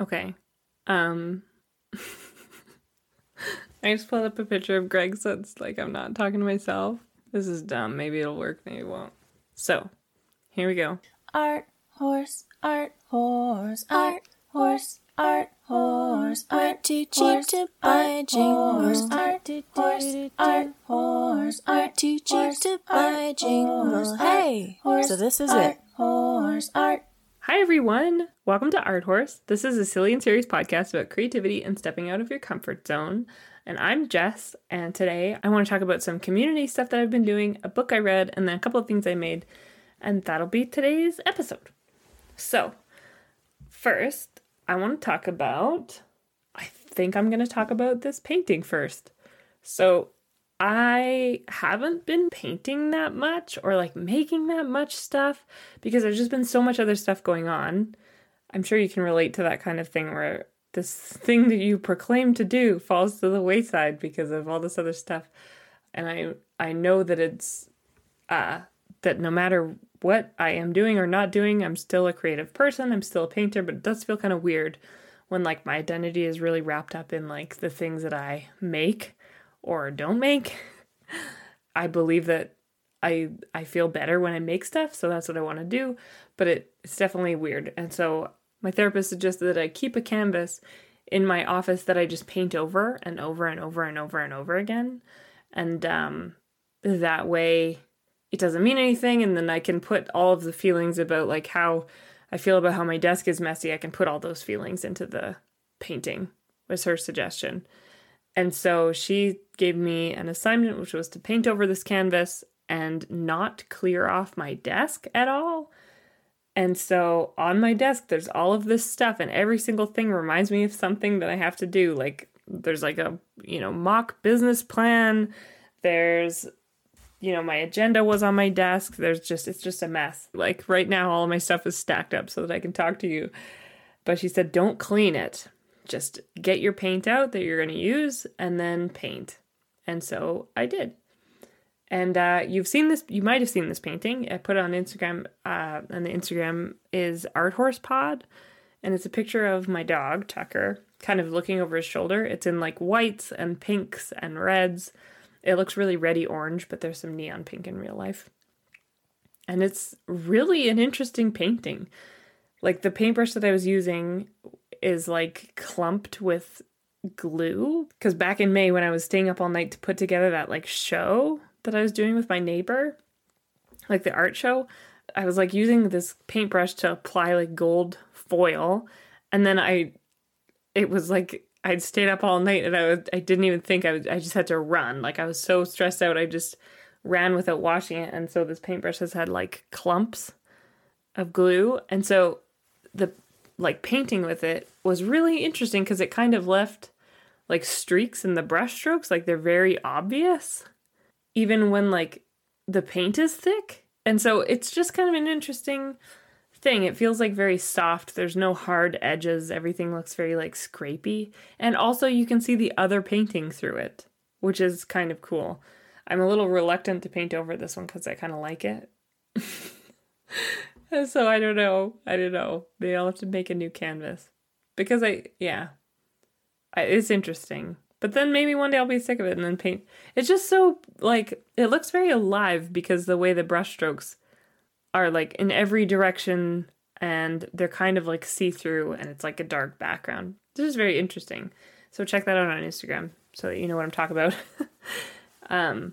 Okay. Um I just pulled up a picture of Greg so it's like I'm not talking to myself. This is dumb. Maybe it'll work, maybe it won't. So, here we go. Art horse, art horse, art horse, art horse, art too cheap to buy jingles. Art horse, art horse, art too cheap to buy jingles. Hey, so this is it. Horse, art. Hi everyone. Welcome to Art Horse. This is a silly and serious podcast about creativity and stepping out of your comfort zone. And I'm Jess, and today I want to talk about some community stuff that I've been doing, a book I read, and then a couple of things I made, and that'll be today's episode. So, first, I want to talk about I think I'm going to talk about this painting first. So, I haven't been painting that much or like making that much stuff because there's just been so much other stuff going on. I'm sure you can relate to that kind of thing where this thing that you proclaim to do falls to the wayside because of all this other stuff. And I I know that it's uh that no matter what I am doing or not doing, I'm still a creative person. I'm still a painter, but it does feel kind of weird when like my identity is really wrapped up in like the things that I make or don't make. I believe that I I feel better when I make stuff, so that's what I want to do, but it, it's definitely weird. And so my therapist suggested that I keep a canvas in my office that I just paint over and over and over and over and over again. And um, that way it doesn't mean anything and then I can put all of the feelings about like how I feel about how my desk is messy, I can put all those feelings into the painting was her suggestion. And so she gave me an assignment, which was to paint over this canvas and not clear off my desk at all. And so on my desk, there's all of this stuff, and every single thing reminds me of something that I have to do. Like, there's like a, you know, mock business plan. There's, you know, my agenda was on my desk. There's just, it's just a mess. Like, right now, all of my stuff is stacked up so that I can talk to you. But she said, don't clean it just get your paint out that you're going to use and then paint. And so I did. And uh, you've seen this, you might have seen this painting. I put it on Instagram, uh, and the Instagram is Art Horse Pod. And it's a picture of my dog, Tucker, kind of looking over his shoulder. It's in like whites and pinks and reds. It looks really reddy orange, but there's some neon pink in real life. And it's really an interesting painting. Like the paintbrush that I was using is like clumped with glue. Because back in May when I was staying up all night to put together that like show that I was doing with my neighbor, like the art show, I was like using this paintbrush to apply like gold foil. And then I it was like I'd stayed up all night and I was, I didn't even think I was I just had to run. Like I was so stressed out I just ran without washing it. And so this paintbrush has had like clumps of glue. And so the like painting with it was really interesting because it kind of left like streaks in the brush strokes like they're very obvious even when like the paint is thick. And so it's just kind of an interesting thing. It feels like very soft. There's no hard edges. Everything looks very like scrapey. And also you can see the other painting through it which is kind of cool. I'm a little reluctant to paint over this one because i kind of like it. So I don't know. I don't know. Maybe I'll have to make a new canvas because I yeah, I, it's interesting. But then maybe one day I'll be sick of it and then paint. It's just so like it looks very alive because the way the brushstrokes are like in every direction and they're kind of like see through and it's like a dark background. This is very interesting. So check that out on Instagram so that you know what I'm talking about. um,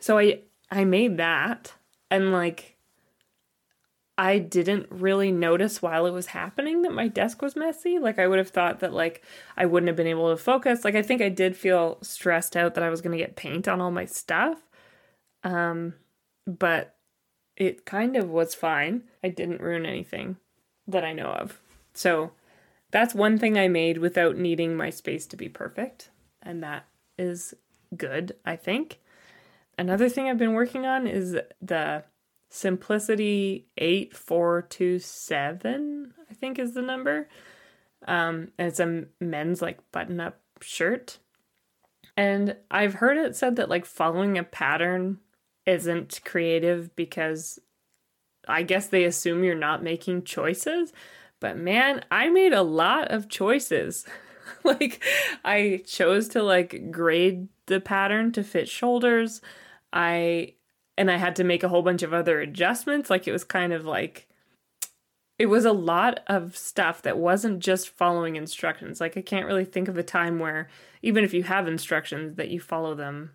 so I I made that and like I didn't really notice while it was happening that my desk was messy. Like I would have thought that like I wouldn't have been able to focus. Like I think I did feel stressed out that I was going to get paint on all my stuff. Um but it kind of was fine. I didn't ruin anything that I know of. So that's one thing I made without needing my space to be perfect, and that is good, I think. Another thing I've been working on is the Simplicity 8427, I think is the number. Um, and it's a men's like button up shirt. And I've heard it said that like following a pattern isn't creative because I guess they assume you're not making choices. But man, I made a lot of choices. like I chose to like grade the pattern to fit shoulders. I and I had to make a whole bunch of other adjustments. Like it was kind of like it was a lot of stuff that wasn't just following instructions. Like I can't really think of a time where even if you have instructions that you follow them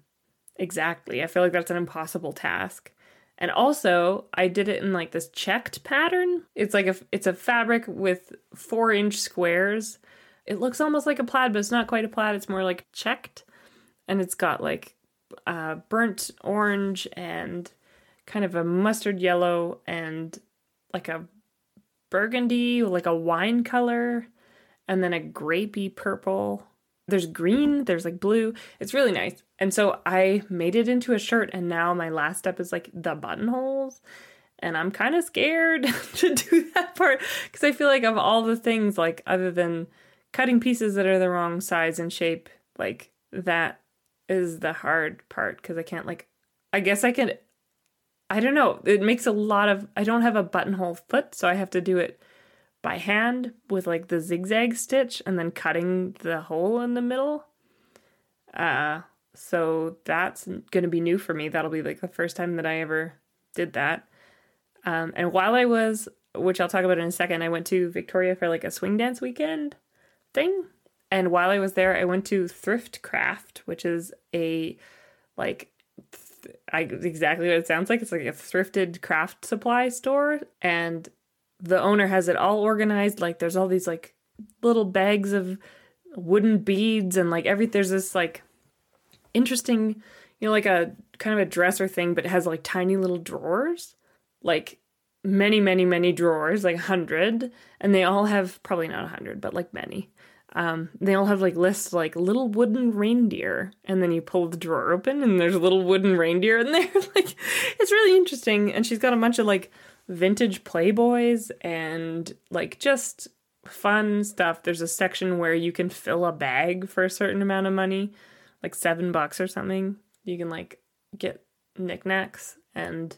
exactly. I feel like that's an impossible task. And also, I did it in like this checked pattern. It's like a it's a fabric with 4-inch squares. It looks almost like a plaid, but it's not quite a plaid. It's more like checked. And it's got like uh, burnt orange and kind of a mustard yellow and like a burgundy, like a wine color, and then a grapey purple. There's green, there's like blue. It's really nice. And so I made it into a shirt, and now my last step is like the buttonholes. And I'm kind of scared to do that part because I feel like of all the things, like other than cutting pieces that are the wrong size and shape, like that is the hard part because I can't like I guess I can I don't know. It makes a lot of I don't have a buttonhole foot, so I have to do it by hand with like the zigzag stitch and then cutting the hole in the middle. Uh so that's going to be new for me. That'll be like the first time that I ever did that. Um and while I was which I'll talk about in a second, I went to Victoria for like a swing dance weekend thing and while I was there, I went to Thrift Craft, which is a like I, exactly what it sounds like. It's like a thrifted craft supply store, and the owner has it all organized. Like there's all these like little bags of wooden beads and like every there's this like interesting, you know, like a kind of a dresser thing, but it has like tiny little drawers, like many, many, many drawers, like a hundred, and they all have probably not a hundred, but like many um, they all have like lists like little wooden reindeer, and then you pull the drawer open and there's a little wooden reindeer in there. like it's really interesting. And she's got a bunch of like vintage Playboys and like just fun stuff. There's a section where you can fill a bag for a certain amount of money, like seven bucks or something. You can like get knickknacks and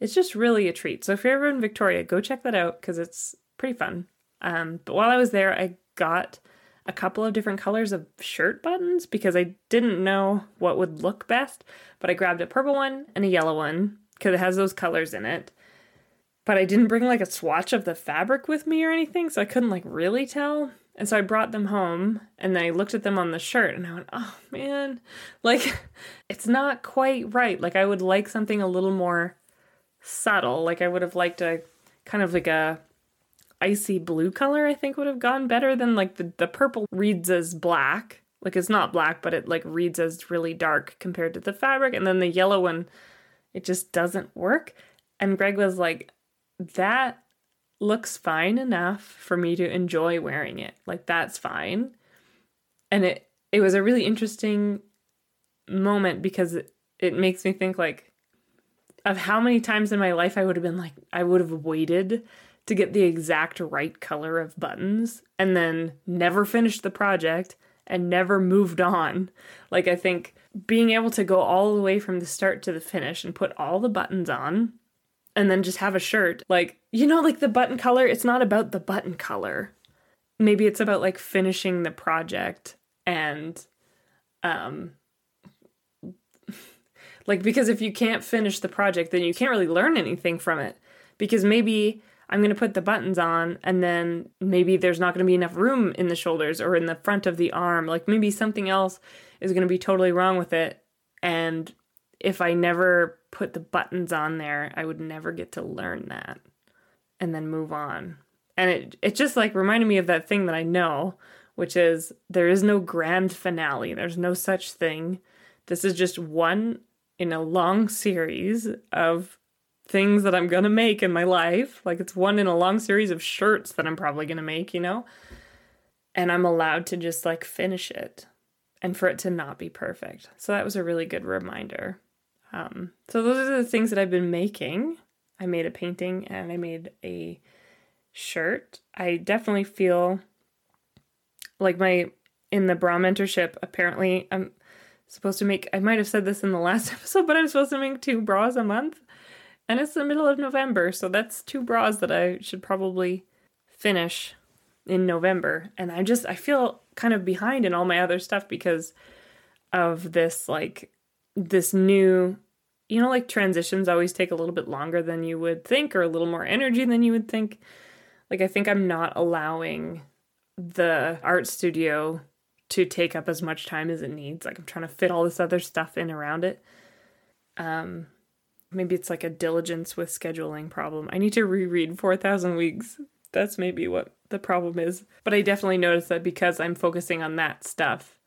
it's just really a treat. So if you're ever in Victoria, go check that out because it's pretty fun. Um, but while I was there, I got a couple of different colors of shirt buttons because I didn't know what would look best, but I grabbed a purple one and a yellow one because it has those colors in it. But I didn't bring like a swatch of the fabric with me or anything, so I couldn't like really tell. And so I brought them home and then I looked at them on the shirt and I went, oh man, like it's not quite right. Like I would like something a little more subtle. Like I would have liked a kind of like a icy blue color I think would have gone better than like the, the purple reads as black. Like it's not black, but it like reads as really dark compared to the fabric. And then the yellow one, it just doesn't work. And Greg was like, that looks fine enough for me to enjoy wearing it. Like that's fine. And it it was a really interesting moment because it, it makes me think like of how many times in my life I would have been like I would have waited to get the exact right color of buttons and then never finished the project and never moved on. Like, I think being able to go all the way from the start to the finish and put all the buttons on and then just have a shirt, like, you know, like the button color, it's not about the button color. Maybe it's about like finishing the project and, um, like, because if you can't finish the project, then you can't really learn anything from it. Because maybe I'm going to put the buttons on and then maybe there's not going to be enough room in the shoulders or in the front of the arm. Like maybe something else is going to be totally wrong with it. And if I never put the buttons on there, I would never get to learn that and then move on. And it it just like reminded me of that thing that I know, which is there is no grand finale. There's no such thing. This is just one in a long series of things that I'm gonna make in my life. Like it's one in a long series of shirts that I'm probably gonna make, you know? And I'm allowed to just like finish it and for it to not be perfect. So that was a really good reminder. Um, so those are the things that I've been making. I made a painting and I made a shirt. I definitely feel like my in the bra mentorship, apparently I'm supposed to make I might have said this in the last episode, but I'm supposed to make two bras a month. And it's the middle of November, so that's two bras that I should probably finish in November. And I just, I feel kind of behind in all my other stuff because of this, like, this new, you know, like transitions always take a little bit longer than you would think or a little more energy than you would think. Like, I think I'm not allowing the art studio to take up as much time as it needs. Like I'm trying to fit all this other stuff in around it. Um maybe it's like a diligence with scheduling problem. I need to reread 4000 weeks. That's maybe what the problem is. But I definitely noticed that because I'm focusing on that stuff,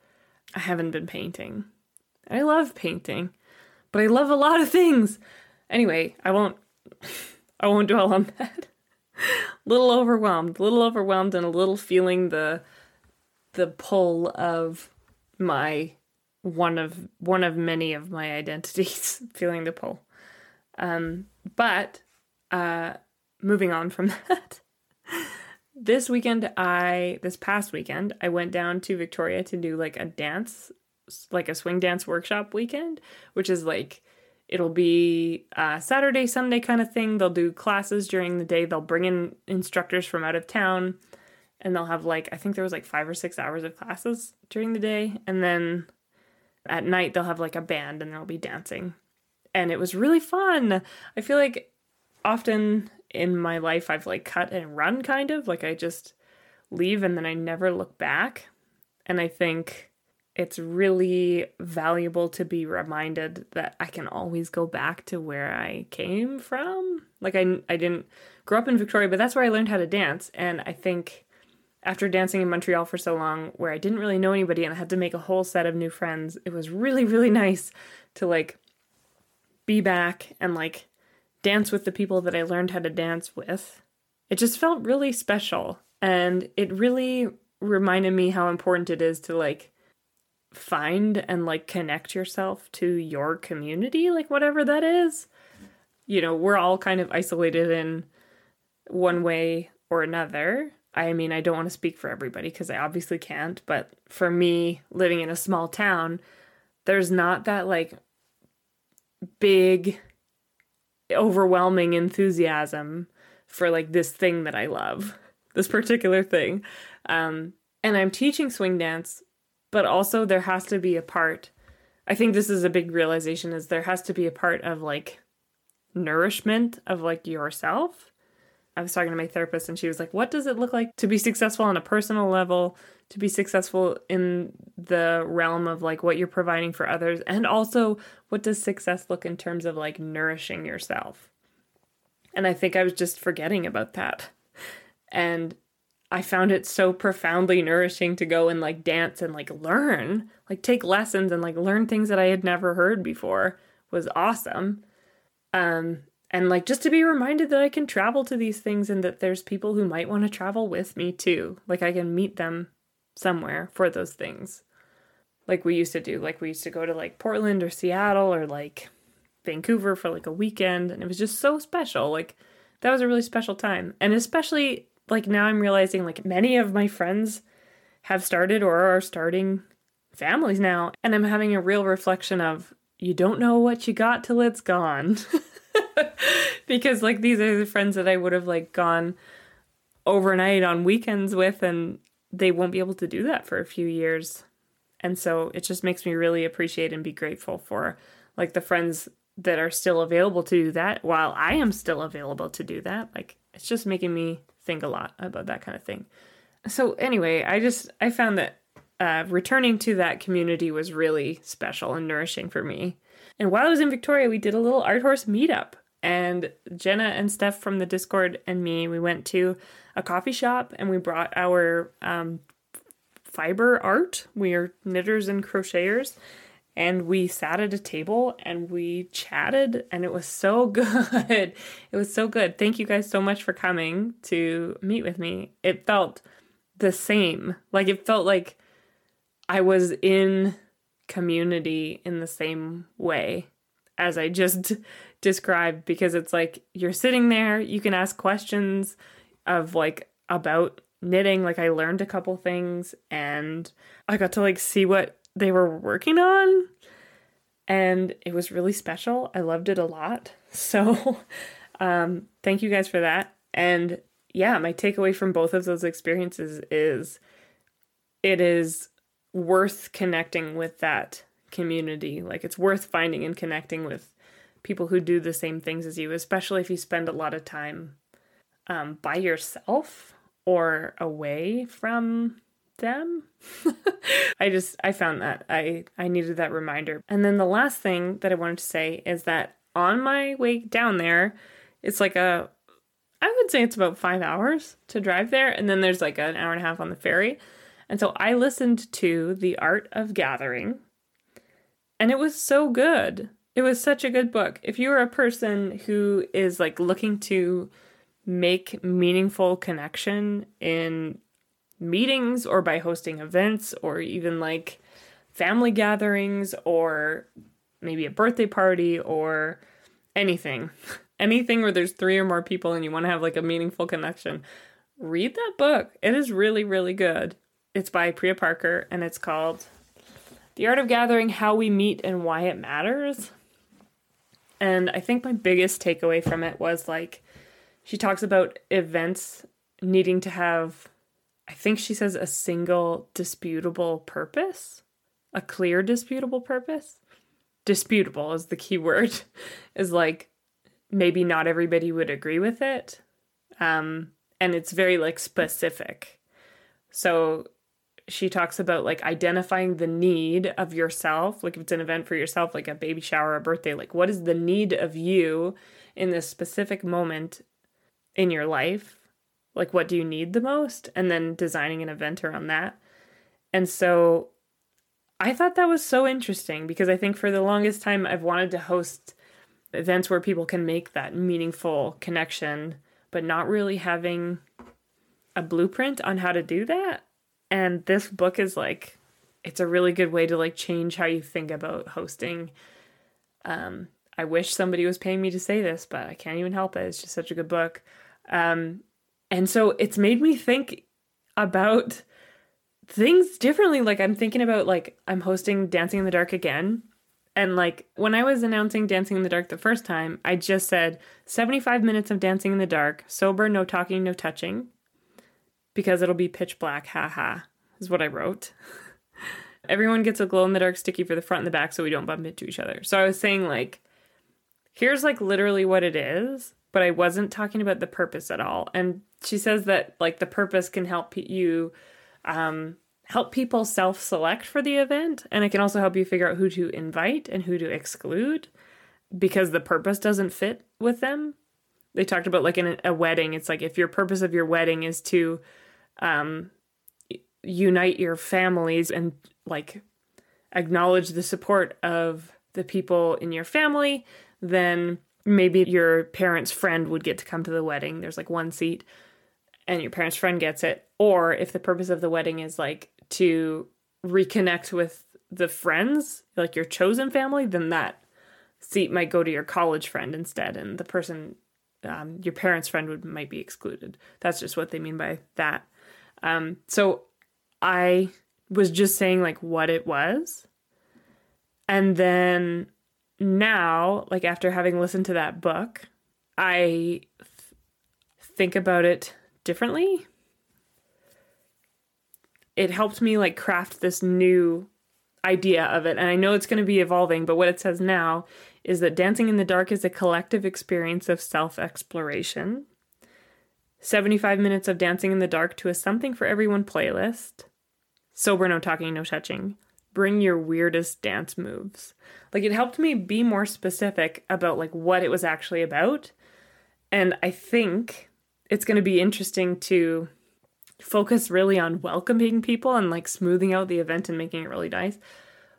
I haven't been painting. I love painting, but I love a lot of things. Anyway, I won't I won't dwell on that. little overwhelmed, little overwhelmed and a little feeling the the pull of my one of one of many of my identities feeling the pull um but uh moving on from that this weekend i this past weekend i went down to victoria to do like a dance like a swing dance workshop weekend which is like it'll be a saturday sunday kind of thing. They'll do classes during the day. They'll bring in instructors from out of town and they'll have like I think there was like 5 or 6 hours of classes during the day. And then at night they'll have like a band and there'll be dancing. And it was really fun. I feel like often in my life I've like cut and run kind of like I just leave and then I never look back. And I think it's really valuable to be reminded that I can always go back to where I came from. Like I I didn't grow up in Victoria, but that's where I learned how to dance and I think after dancing in Montreal for so long where I didn't really know anybody and I had to make a whole set of new friends, it was really, really nice to like be back and like dance with the people that I learned how to dance with. It just felt really special and it really reminded me how important it is to like find and like connect yourself to your community, like whatever that is. You know, we're all kind of isolated in one way or another I mean, I don't want to speak for everybody because I obviously can't, but for me, living in a small town, there's not that like big, overwhelming enthusiasm for like this thing that I love, this particular thing. Um, and I'm teaching swing dance, but also there has to be a part. I think this is a big realization is there has to be a part of like nourishment of like yourself I was talking to my therapist and she was like, What does it look like to be successful on a personal level, to be successful in the realm of like what you're providing for others? And also, what does success look in terms of like nourishing yourself? And I think I was just forgetting about that. And I found it so profoundly nourishing to go and like dance and like learn, like take lessons and like learn things that I had never heard before was awesome. Um, and like just to be reminded that I can travel to these things and that there's people who might want to travel with me too. Like I can meet them somewhere for those things. Like we used to do. Like we used to go to like Portland or Seattle or like Vancouver for like a weekend and it was just so special. Like that was a really special time. And especially like now I'm realizing like many of my friends have started or are starting families now and I'm having a real reflection of you don't know what you got till it's gone. because like these are the friends that I would have like gone overnight on weekends with and they won't be able to do that for a few years. And so it just makes me really appreciate and be grateful for like the friends that are still available to do that while I am still available to do that. Like it's just making me think a lot about that kind of thing. So anyway, I just I found that uh, returning to that community was really special and nourishing for me. And while I was in Victoria, we did a little art horse meetup. And Jenna and Steph from the Discord and me, we went to a coffee shop and we brought our um, fiber art. We are knitters and crocheters. And we sat at a table and we chatted, and it was so good. it was so good. Thank you guys so much for coming to meet with me. It felt the same. Like, it felt like I was in community in the same way as I just described because it's like you're sitting there, you can ask questions of like about knitting. Like I learned a couple things and I got to like see what they were working on. And it was really special. I loved it a lot. So um thank you guys for that. And yeah, my takeaway from both of those experiences is it is worth connecting with that community. Like it's worth finding and connecting with people who do the same things as you, especially if you spend a lot of time um, by yourself or away from them. I just I found that I I needed that reminder. And then the last thing that I wanted to say is that on my way down there, it's like a I would say it's about 5 hours to drive there and then there's like an hour and a half on the ferry. And so I listened to The Art of Gathering and it was so good. It was such a good book. If you are a person who is like looking to make meaningful connection in meetings or by hosting events or even like family gatherings or maybe a birthday party or anything. anything where there's three or more people and you want to have like a meaningful connection. Read that book. It is really, really good. It's by Priya Parker and it's called The Art of Gathering How We Meet and Why It Matters. And I think my biggest takeaway from it was like, she talks about events needing to have, I think she says, a single disputable purpose, a clear disputable purpose. Disputable is the key word, is like maybe not everybody would agree with it. Um, and it's very like specific. So she talks about like identifying the need of yourself like if it's an event for yourself like a baby shower a birthday like what is the need of you in this specific moment in your life like what do you need the most? And then designing an event around that. And so i thought that was so interesting because i think for the longest time i've wanted to host events where people can make that meaningful connection but not really having a blueprint on how to do that. And this book is like it's a really good way to like change how you think about hosting. Um i wish somebody was paying me to say this but i can't even help it. It's just such a good book um and so it's made me think about things differently like i'm thinking about like i'm hosting dancing in the dark again and like when i was announcing dancing in the dark the first time i just said 75 minutes of dancing in the dark sober no talking no touching because it'll be pitch black. Ha ha, is what I wrote. Everyone gets a glow in the dark sticky for the front and the back so we don't bump into each other. So I was saying, like, here's like literally what it is, but I wasn't talking about the purpose at all. And she says that like the purpose can help you um, help people self select for the event. And it can also help you figure out who to invite and who to exclude because the purpose doesn't fit with them. They talked about like in a wedding, it's like if your purpose of your wedding is to um, unite your families and like acknowledge the support of the people in your family, then maybe your parents' friend would get to come to the wedding. There's like one seat and your parents' friend gets it. Or if the purpose of the wedding is like to reconnect with the friends, like your chosen family, then that seat might go to your college friend instead. And the person, um, your parents' friend would might be excluded. That's just what they mean by that. Um, so I was just saying like what it was. And then now, like after having listened to that book, I th- think about it differently. It helped me like craft this new idea of it. And I know it's going to be evolving, but what it says now is that dancing in the dark is a collective experience of self exploration 75 minutes of dancing in the dark to a something for everyone playlist. Sober, no talking, no touching. Bring your weirdest dance moves. Like it helped me be more specific about like what it was actually about. And I think it's going to be interesting to focus really on welcoming people and like smoothing out the event and making it really nice.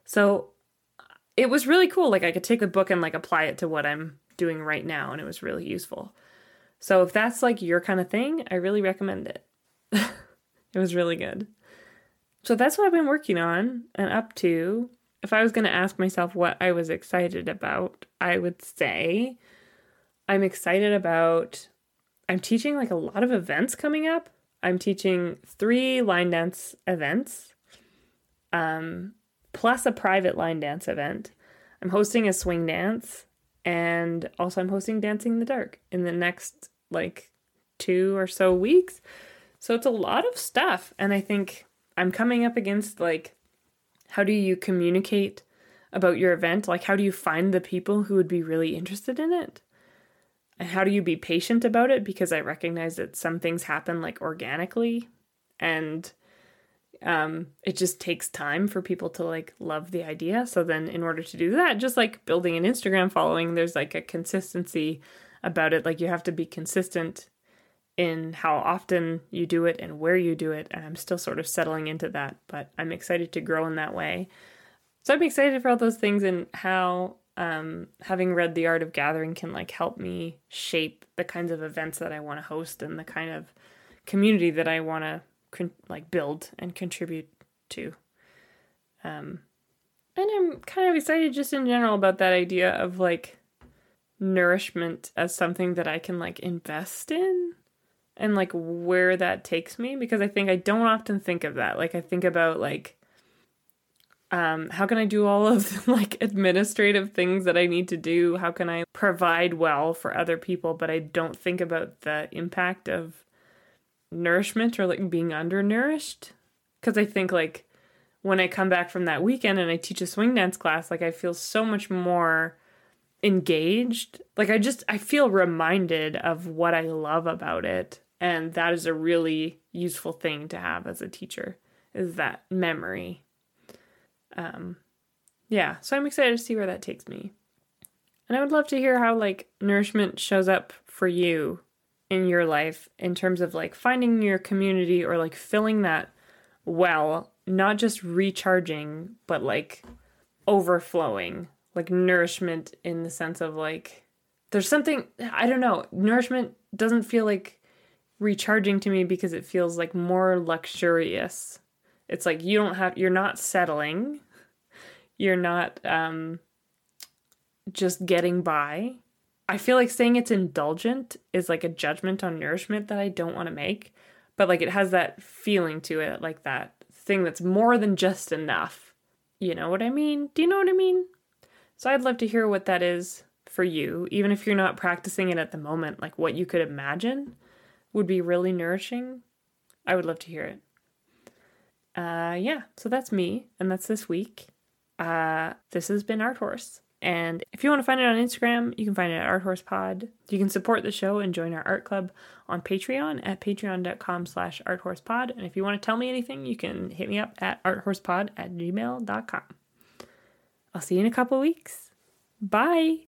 So it was really cool. Like I could take a book and like apply it to what I'm doing right now and it was really useful. So if that's like your kind of thing, I really recommend it. it was really good. So that's what I've been working on and up to. If I was going to ask myself what I was excited about, I would say I'm excited about I'm teaching like a lot of events coming up. I'm teaching 3 line dance events. Um plus a private line dance event. I'm hosting a swing dance and also I'm hosting Dancing in the Dark in the next like two or so weeks. So it's a lot of stuff. And I think I'm coming up against like, how do you communicate about your event? Like, how do you find the people who would be really interested in it? And how do you be patient about it? Because I recognize that some things happen like organically and um, it just takes time for people to like love the idea. So then, in order to do that, just like building an Instagram following, there's like a consistency about it. Like, you have to be consistent in how often you do it and where you do it. And I'm still sort of settling into that, but I'm excited to grow in that way. So I'm excited for all those things and how um, having read The Art of Gathering can like help me shape the kinds of events that I want to host and the kind of community that I want to con- like build and contribute to. Um, and I'm kind of excited just in general about that idea of like nourishment as something that I can like invest in and like where that takes me because I think I don't often think of that. Like I think about like um, how can I do all of the, like administrative things that I need to do? How can I provide well for other people? But I don't think about the impact of nourishment or like being undernourished. Because I think like when I come back from that weekend and I teach a swing dance class, like I feel so much more engaged. Like I just, I feel reminded of what I love about it. And that is a really useful thing to have as a teacher is that memory um, yeah, so I'm excited to see where that takes me. And I would love to hear how like nourishment shows up for you in your life in terms of like finding your community or like filling that well, not just recharging, but like overflowing, like nourishment in the sense of like there's something I don't know, nourishment doesn't feel like recharging to me because it feels like more luxurious. It's like you don't have you're not settling you're not um, just getting by. I feel like saying it's indulgent is like a judgment on nourishment that I don't want to make, but like it has that feeling to it, like that thing that's more than just enough. You know what I mean? Do you know what I mean? So I'd love to hear what that is for you, even if you're not practicing it at the moment, like what you could imagine would be really nourishing. I would love to hear it. Uh, yeah, so that's me, and that's this week. Uh, this has been Art Horse. And if you want to find it on Instagram, you can find it at Art Horse Pod. You can support the show and join our art club on Patreon at patreon.com slash arthorsepod. And if you want to tell me anything, you can hit me up at arthorsepod at gmail.com. I'll see you in a couple weeks. Bye.